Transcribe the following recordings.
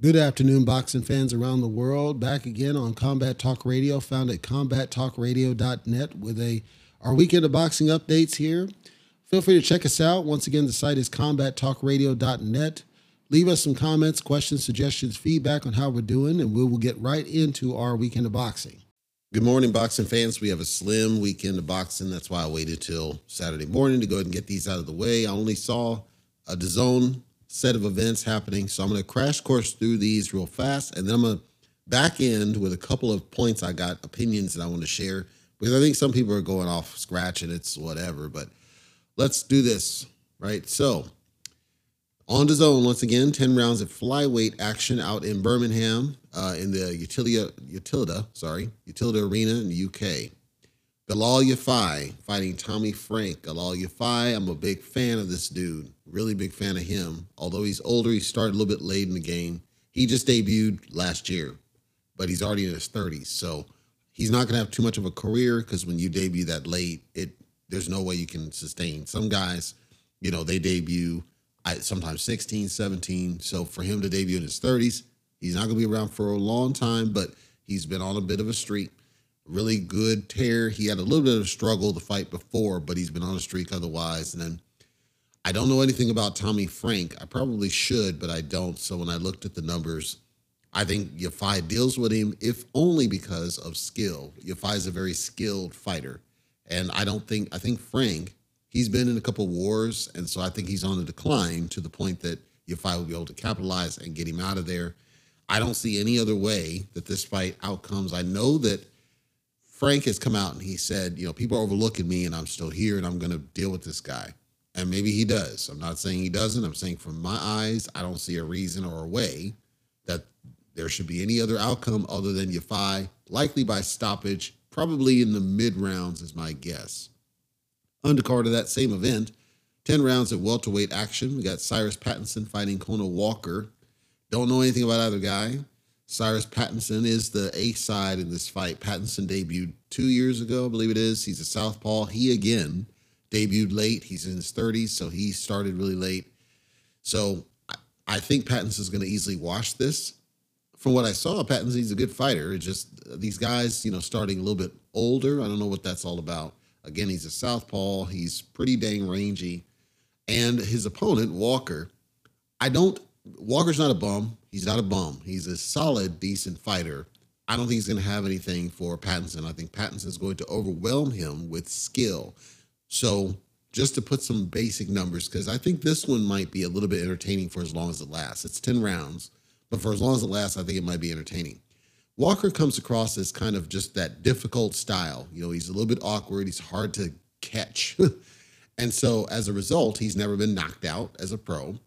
Good afternoon, boxing fans around the world. Back again on Combat Talk Radio, found at combattalkradio.net with a our weekend of boxing updates here. Feel free to check us out. Once again, the site is combattalkradio.net. Leave us some comments, questions, suggestions, feedback on how we're doing, and we will get right into our weekend of boxing. Good morning, boxing fans. We have a slim weekend of boxing. That's why I waited till Saturday morning to go ahead and get these out of the way. I only saw a DAZN set of events happening. So I'm going to crash course through these real fast, and then I'm going to back end with a couple of points I got, opinions that I want to share, because I think some people are going off scratch and it's whatever, but let's do this, right? So on to zone once again, 10 rounds of flyweight action out in Birmingham uh, in the Utilita, Utilita, sorry, Utilita Arena in the UK. Galal Yafai fighting Tommy Frank. Galal Yafai, I'm a big fan of this dude. Really big fan of him. Although he's older, he started a little bit late in the game. He just debuted last year, but he's already in his 30s. So he's not going to have too much of a career because when you debut that late, it there's no way you can sustain. Some guys, you know, they debut sometimes 16, 17. So for him to debut in his 30s, he's not going to be around for a long time, but he's been on a bit of a streak really good tear. He had a little bit of struggle to fight before, but he's been on a streak otherwise. And then I don't know anything about Tommy Frank. I probably should, but I don't. So when I looked at the numbers, I think Yafai deals with him, if only because of skill. Yafai is a very skilled fighter. And I don't think, I think Frank, he's been in a couple wars. And so I think he's on a decline to the point that Yafai will be able to capitalize and get him out of there. I don't see any other way that this fight outcomes. I know that Frank has come out and he said, you know, people are overlooking me and I'm still here and I'm going to deal with this guy. And maybe he does. I'm not saying he doesn't. I'm saying from my eyes, I don't see a reason or a way that there should be any other outcome other than Yafai, likely by stoppage, probably in the mid rounds, is my guess. Undercard of that same event, 10 rounds at welterweight action. We got Cyrus Pattinson fighting Conah Walker. Don't know anything about either guy. Cyrus Pattinson is the A side in this fight. Pattinson debuted two years ago, I believe it is. He's a southpaw. He again debuted late. He's in his 30s, so he started really late. So I think Pattinson's going to easily wash this. From what I saw, Pattinson's a good fighter. It's just uh, these guys, you know, starting a little bit older. I don't know what that's all about. Again, he's a southpaw. He's pretty dang rangy. And his opponent, Walker, I don't Walker's not a bum. He's not a bum. He's a solid, decent fighter. I don't think he's going to have anything for Pattinson. I think Pattinson is going to overwhelm him with skill. So, just to put some basic numbers, because I think this one might be a little bit entertaining for as long as it lasts. It's 10 rounds, but for as long as it lasts, I think it might be entertaining. Walker comes across as kind of just that difficult style. You know, he's a little bit awkward, he's hard to catch. and so, as a result, he's never been knocked out as a pro.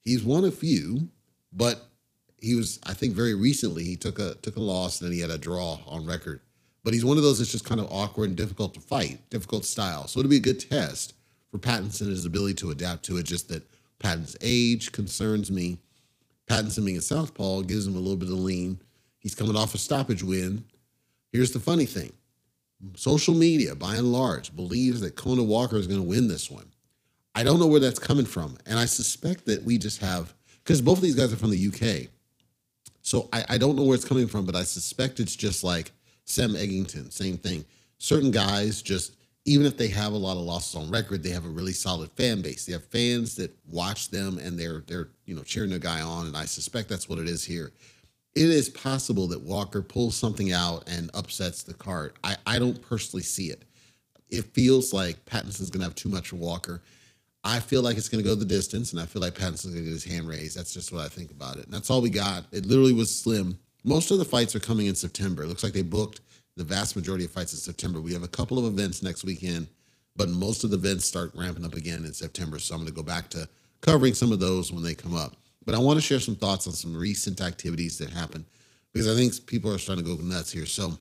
He's won a few, but he was, I think, very recently he took a took a loss and then he had a draw on record. But he's one of those that's just kind of awkward and difficult to fight, difficult style. So it'll be a good test for Pattinson and his ability to adapt to it. Just that Pattinson's age concerns me. Pattinson being a southpaw gives him a little bit of lean. He's coming off a stoppage win. Here's the funny thing. Social media, by and large, believes that Conah Walker is going to win this one. I don't know where that's coming from. And I suspect that we just have, because both of these guys are from the UK. So I, I don't know where it's coming from, but I suspect it's just like Sam Eggington, same thing. Certain guys just, even if they have a lot of losses on record, they have a really solid fan base. They have fans that watch them and they're they're you know cheering the guy on. And I suspect that's what it is here. It is possible that Walker pulls something out and upsets the card. I, I don't personally see it. It feels like Pattinson's gonna have too much for Walker. I feel like it's going to go the distance, and I feel like Pattinson's going to get his hand raised. That's just what I think about it. And that's all we got. It literally was slim. Most of the fights are coming in September. It looks like they booked the vast majority of fights in September. We have a couple of events next weekend, but most of the events start ramping up again in September. So I'm going to go back to covering some of those when they come up. But I want to share some thoughts on some recent activities that happened because I think people are starting to go nuts here. So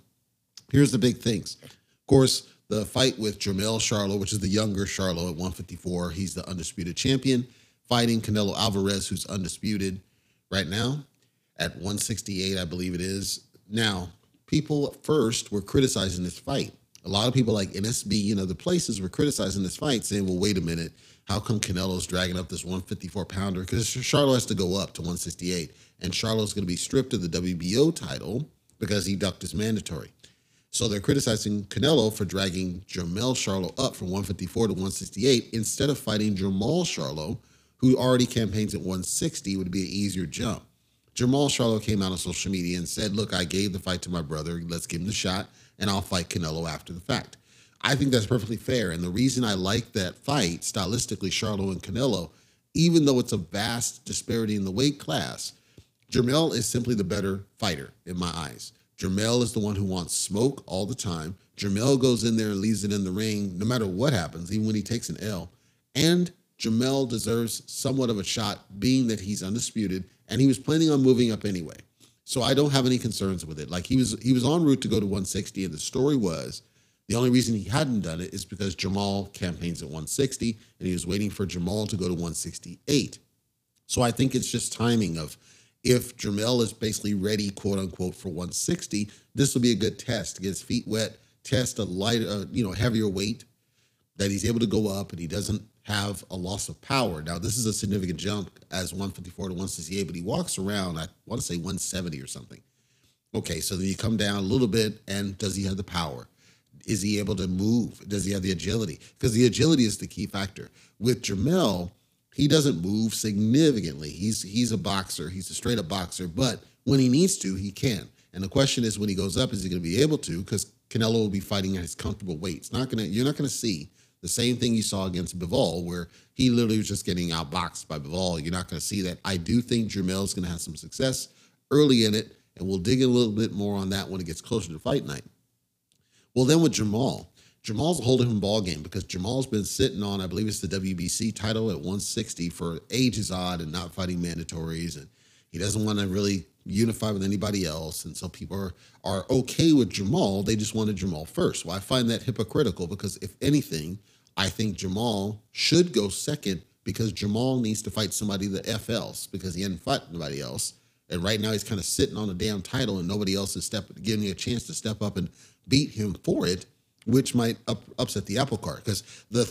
here's the big things. Of course, the fight with Jermell Charlo, which is the younger Charlo at 154. He's the undisputed champion, fighting Canelo Alvarez, who's undisputed right now at 168, I believe it is. Now, people first were criticizing this fight. A lot of people like NSB and other places were criticizing this fight, saying, well, wait a minute, how come Canelo's dragging up this 154 pounder? Because Charlo has to go up to 168, and Charlo's going to be stripped of the WBO title because he ducked his mandatory. So they're criticizing Canelo for dragging Jermell Charlo up from 154 to 168 instead of fighting Jermall Charlo, who already campaigns at 160, would be an easier jump. Jermall Charlo came out on social media and said, Look, I gave the fight to my brother. Let's give him the shot, and I'll fight Canelo after the fact. I think that's perfectly fair. And the reason I like that fight, stylistically, Charlo and Canelo, even though it's a vast disparity in the weight class, Jermell is simply the better fighter in my eyes. Jermell is the one who wants smoke all the time. Jermell goes in there and leaves it in the ring no matter what happens, even when he takes an L. And Jermell deserves somewhat of a shot, being that he's undisputed and he was planning on moving up anyway. So I don't have any concerns with it. Like he was he was en route to go to 160, and the story was the only reason he hadn't done it is because Jermall campaigns at 160, and he was waiting for Jermall to go to 168. So I think it's just timing of if Jermell is basically ready, quote unquote, for 160, this will be a good test get his feet wet, test a lighter, uh, you know, heavier weight that he's able to go up and he doesn't have a loss of power. Now, this is a significant jump as 154 to 168, but he walks around, I want to say 170 or something. Okay, so then you come down a little bit, and does he have the power? Is he able to move? Does he have the agility? Because the agility is the key factor. With Jermell, he doesn't move significantly. He's he's a boxer. He's a straight up boxer. But when he needs to, he can. And the question is, when he goes up, is he going to be able to? Because Canelo will be fighting at his comfortable weight. It's not gonna. You're not going to see the same thing you saw against Bivol, where he literally was just getting outboxed by Bivol. You're not going to see that. I do think Jermell is going to have some success early in it, and we'll dig a little bit more on that when it gets closer to fight night. Well, then with Jermall, Jermall's a whole different ball game because Jermall's been sitting on, I believe it's the WBC title at 160 for ages odd and not fighting mandatories, and he doesn't want to really unify with anybody else, and so people are are okay with Jermall. They just wanted Jermall first. Well, I find that hypocritical because if anything, I think Jermall should go second because Jermall needs to fight somebody the F else because he hadn't fought anybody else. And right now he's kind of sitting on a damn title and nobody else is step giving you a chance to step up and beat him for it which might up, upset the apple cart because the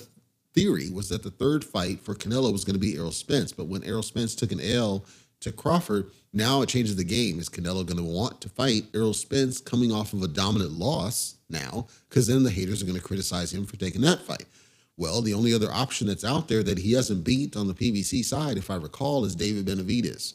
theory was that the third fight for Canelo was going to be Errol Spence, but when Errol Spence took an L to Crawford, now it changes the game. Is Canelo going to want to fight Errol Spence coming off of a dominant loss now? Because then the haters are going to criticize him for taking that fight. Well, the only other option that's out there that he hasn't beat on the PBC side, if I recall, is David Benavidez.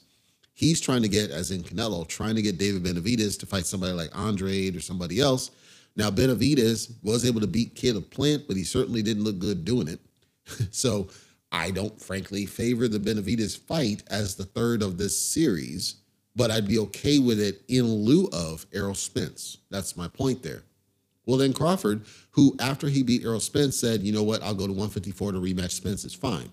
He's trying to get, as in Canelo, trying to get David Benavidez to fight somebody like Andrade or somebody else now, Benavidez was able to beat Caleb Plant, but he certainly didn't look good doing it. so I don't frankly favor the Benavidez fight as the third of this series, but I'd be okay with it in lieu of Errol Spence. That's my point there. Well, then Crawford, who after he beat Errol Spence said, you know what, I'll go to 154 to rematch Spence, it's fine.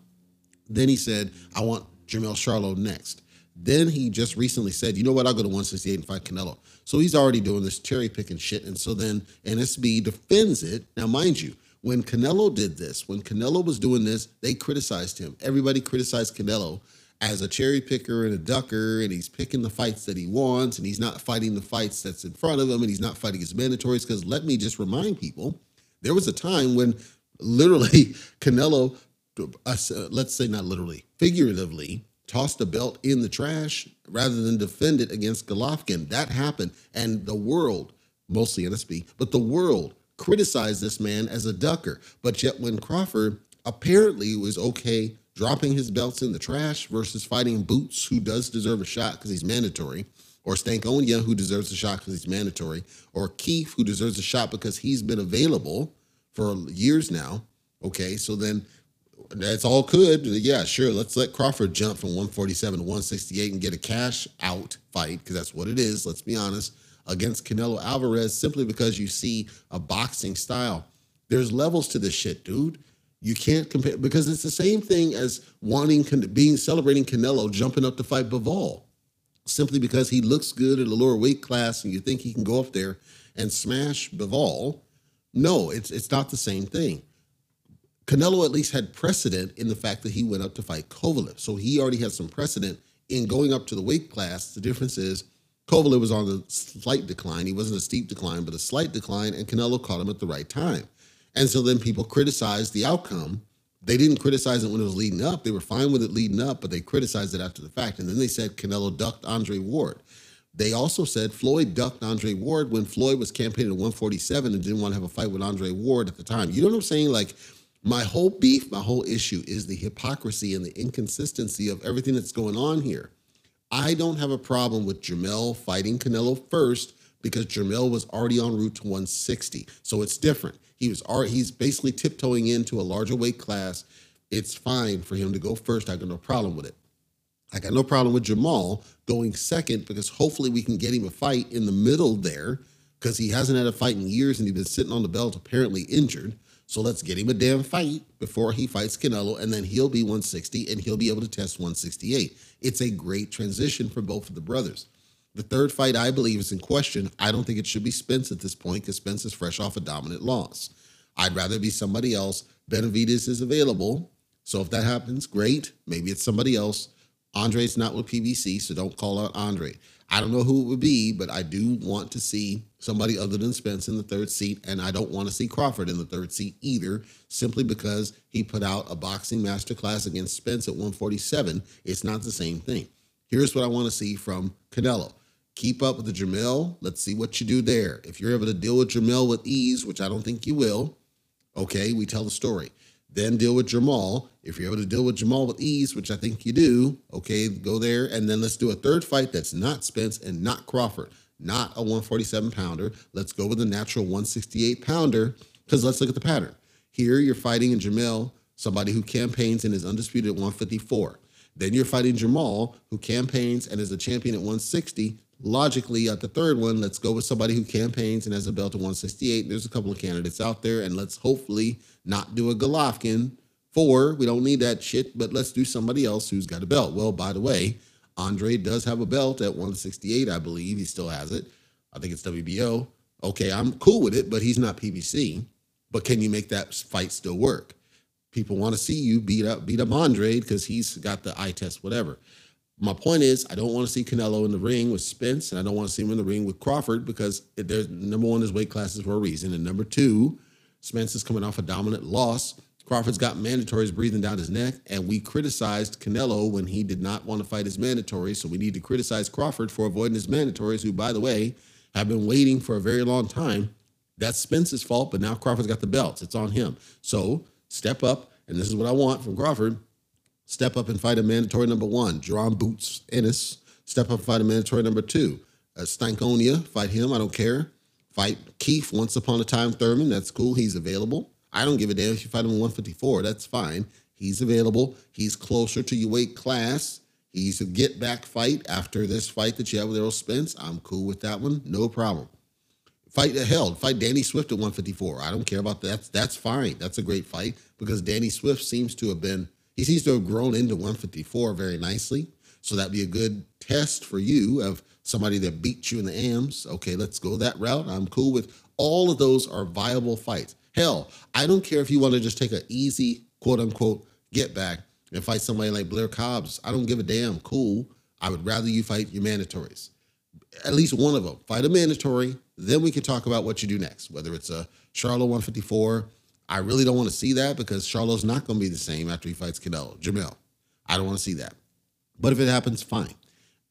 Then he said, I want Jermell Charlo next. Then he just recently said, you know what, I'll go to 168 and fight Canelo. So he's already doing this cherry picking shit. And so then NSB defends it. Now, mind you, when Canelo did this, when Canelo was doing this, they criticized him. Everybody criticized Canelo as a cherry picker and a ducker, and he's picking the fights that he wants, and he's not fighting the fights that's in front of him, and he's not fighting his mandatories. Because let me just remind people, there was a time when literally Canelo, uh, let's say not literally, figuratively, tossed the belt in the trash rather than defend it against Golovkin. That happened. And the world, mostly NSB, but the world criticized this man as a ducker. But yet, when Crawford apparently was okay dropping his belts in the trash versus fighting Boots, who does deserve a shot because he's mandatory, or Stanionis, who deserves a shot because he's mandatory, or Keith, who deserves a shot because he's been available for years now. Okay, so then that's all good. Yeah, sure. Let's let Crawford jump from 147 to 168 and get a cash out fight because that's what it is. Let's be honest against Canelo Alvarez simply because you see a boxing style. There's levels to this shit, dude. You can't compare because it's the same thing as wanting being celebrating Canelo jumping up to fight Bivol simply because he looks good at a lower weight class and you think he can go up there and smash Bivol. No, it's it's not the same thing. Canelo at least had precedent in the fact that he went up to fight Kovalev. So he already had some precedent in going up to the weight class. The difference is Kovalev was on a slight decline. He wasn't a steep decline, but a slight decline, and Canelo caught him at the right time. And so then people criticized the outcome. They didn't criticize it when it was leading up. They were fine with it leading up, but they criticized it after the fact. And then they said Canelo ducked Andre Ward. They also said Floyd ducked Andre Ward when Floyd was campaigning at 147 and didn't want to have a fight with Andre Ward at the time. You know what I'm saying? Like, my whole beef, my whole issue is the hypocrisy and the inconsistency of everything that's going on here. I don't have a problem with Jermell fighting Canelo first because Jermell was already en route to 160. So it's different. He was already, he's basically tiptoeing into a larger weight class. It's fine for him to go first. I got no problem with it. I got no problem with Jermall going second because hopefully we can get him a fight in the middle there because he hasn't had a fight in years and he's been sitting on the belt apparently injured. So let's get him a damn fight before he fights Canelo, and then he'll be 160 and he'll be able to test 168. It's a great transition for both of the brothers. The third fight, I believe, is in question. I don't think it should be Spence at this point because Spence is fresh off a dominant loss. I'd rather be somebody else. Benavidez is available. So if that happens, great. Maybe it's somebody else. Andre's not with PBC, so don't call out Andre. I don't know who it would be, but I do want to see somebody other than Spence in the third seat, and I don't want to see Crawford in the third seat either, simply because he put out a boxing masterclass against Spence at 147. It's not the same thing. Here's what I want to see from Canelo. Keep up with the Jermell. Let's see what you do there. If you're able to deal with Jermell with ease, which I don't think you will, okay, we tell the story. Then deal with Jermall. If you're able to deal with Jermall with ease, which I think you do, okay, go there. And then let's do a third fight that's not Spence and not Crawford, not a 147 pounder. Let's go with a natural 168 pounder because let's look at the pattern. Here you're fighting in Jermell, somebody who campaigns and is undisputed at 154. Then you're fighting Jermall, who campaigns and is a champion at 160 logically at the third one, let's go with somebody who campaigns and has a belt at 168. There's a couple of candidates out there, and let's hopefully not do a Golovkin. Four, we don't need that shit, but let's do somebody else who's got a belt. Well, by the way, Andre does have a belt at 168, I believe. He still has it. I think it's WBO. Okay, I'm cool with it, but he's not PBC. But can you make that fight still work? People want to see you beat up beat up Andre because he's got the eye test, whatever. My point is, I don't want to see Canelo in the ring with Spence, and I don't want to see him in the ring with Crawford because there's number one, his weight classes for a reason, and number two, Spence is coming off a dominant loss. Crawford's got mandatories breathing down his neck, and we criticized Canelo when he did not want to fight his mandatories. So we need to criticize Crawford for avoiding his mandatories, who, by the way, have been waiting for a very long time. That's Spence's fault, but now Crawford's got the belts. It's on him. So step up, and this is what I want from Crawford step up and fight a mandatory number one. Jerome Boots Ennis, step up and fight a mandatory number two. Uh, Stanionis, fight him. I don't care. Fight Keith once upon a time Thurman. That's cool. He's available. I don't give a damn if you fight him at 154. That's fine. He's available. He's closer to your weight class. He's a get back fight after this fight that you have with Errol Spence. I'm cool with that one. No problem. Fight the hell, fight Danny Swift at 154. I don't care about that. That's, that's fine. That's a great fight because Danny Swift seems to have been he seems to have grown into 154 very nicely. So that'd be a good test for you of somebody that beat you in the AMs. Okay, let's go that route. I'm cool with all of those are viable fights. Hell, I don't care if you want to just take an easy quote unquote get back and fight somebody like Blair Cobbs. I don't give a damn. Cool. I would rather you fight your mandatories. At least one of them. Fight a mandatory. Then we can talk about what you do next, whether it's a Charlo 154 I really don't want to see that because Charlo's not going to be the same after he fights Canelo, Jermell. I don't want to see that. But if it happens, fine.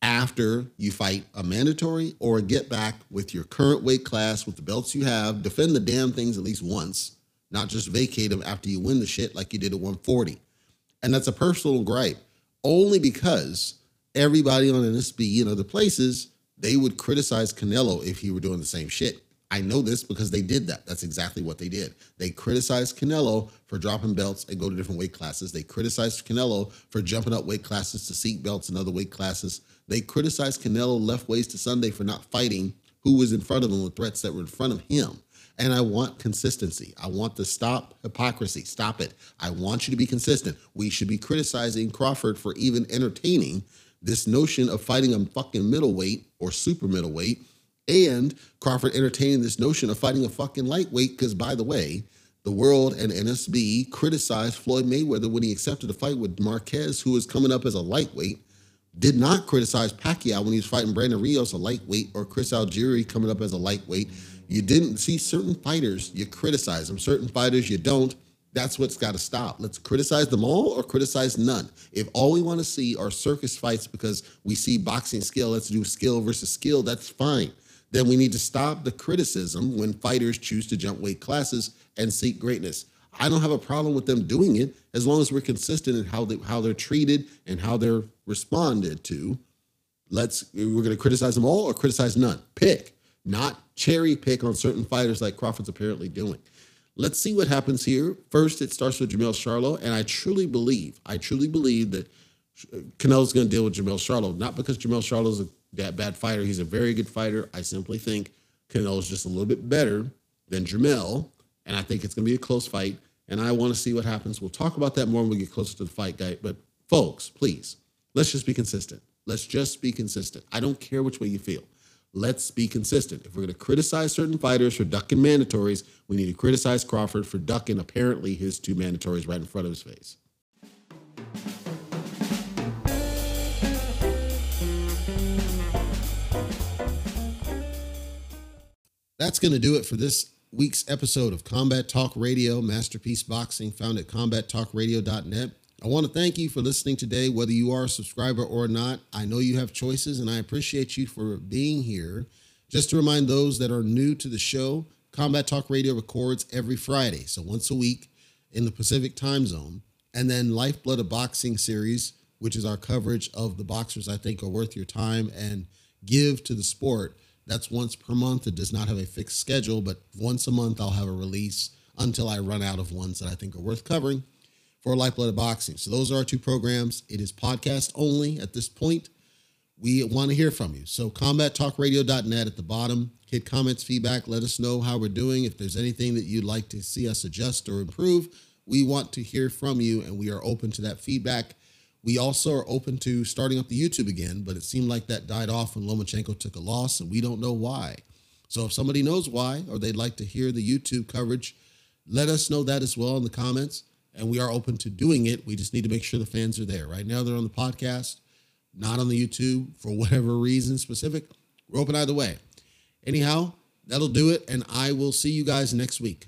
After you fight a mandatory or a get back with your current weight class, with the belts you have, defend the damn things at least once, not just vacate them after you win the shit like you did at 140. And that's a personal gripe, only because everybody on NSB and other places, they would criticize Canelo if he were doing the same shit. I know this because they did that. That's exactly what they did. They criticized Canelo for dropping belts and go to different weight classes. They criticized Canelo for jumping up weight classes to seek belts in other weight classes. They criticized Canelo left ways to Sunday for not fighting who was in front of him with threats that were in front of him. And I want consistency. I want to stop hypocrisy. Stop it. I want you to be consistent. We should be criticizing Crawford for even entertaining this notion of fighting a fucking middleweight or super middleweight and Crawford entertaining this notion of fighting a fucking lightweight because, by the way, the world and NSB criticized Floyd Mayweather when he accepted a fight with Marquez, who was coming up as a lightweight. did not criticize Pacquiao when he was fighting Brandon Rios, a lightweight, or Chris Algieri coming up as a lightweight. You didn't see certain fighters, you criticize them. Certain fighters, you don't. That's what's got to stop. Let's criticize them all or criticize none. If all we want to see are circus fights because we see boxing skill, let's do skill versus skill, that's fine. Then we need to stop the criticism when fighters choose to jump weight classes and seek greatness. I don't have a problem with them doing it as long as we're consistent in how they how they're treated and how they're responded to. Let's we're going to criticize them all or criticize none. Pick, not cherry pick on certain fighters like Crawford's apparently doing. Let's see what happens here. First, it starts with Jermell Charlo, and I truly believe, I truly believe that Canelo's going to deal with Jermell Charlo, not because Jermell Charlo's a that bad fighter. He's a very good fighter. I simply think Canelo's just a little bit better than Jermell, and I think it's going to be a close fight. And I want to see what happens. We'll talk about that more when we get closer to the fight, guy. But folks, please, let's just be consistent. Let's just be consistent. I don't care which way you feel. Let's be consistent. If we're going to criticize certain fighters for ducking mandatories, we need to criticize Crawford for ducking apparently his two mandatories right in front of his face. That's going to do it for this week's episode of Combat Talk Radio, Masterpiece Boxing, found at combattalkradio.net. I want to thank you for listening today, whether you are a subscriber or not. I know you have choices, and I appreciate you for being here. Just to remind those that are new to the show, Combat Talk Radio records every Friday, so once a week in the Pacific time zone. And then Lifeblood of Boxing series, which is our coverage of the boxers I think are worth your time and give to the sport. That's once per month. It does not have a fixed schedule, but once a month I'll have a release until I run out of ones that I think are worth covering for Lifeblood Boxing. So those are our two programs. It is podcast only at this point. We want to hear from you. So combattalkradio.net at the bottom. Hit comments, feedback. Let us know how we're doing. If there's anything that you'd like to see us adjust or improve, we want to hear from you and we are open to that feedback. We also are open to starting up the YouTube again, but it seemed like that died off when Lomachenko took a loss, and we don't know why. So if somebody knows why, or they'd like to hear the YouTube coverage, let us know that as well in the comments and we are open to doing it. We just need to make sure the fans are there. Right now, they're on the podcast, not on the YouTube for whatever reason specific. We're open either way. Anyhow, that'll do it, and I will see you guys next week.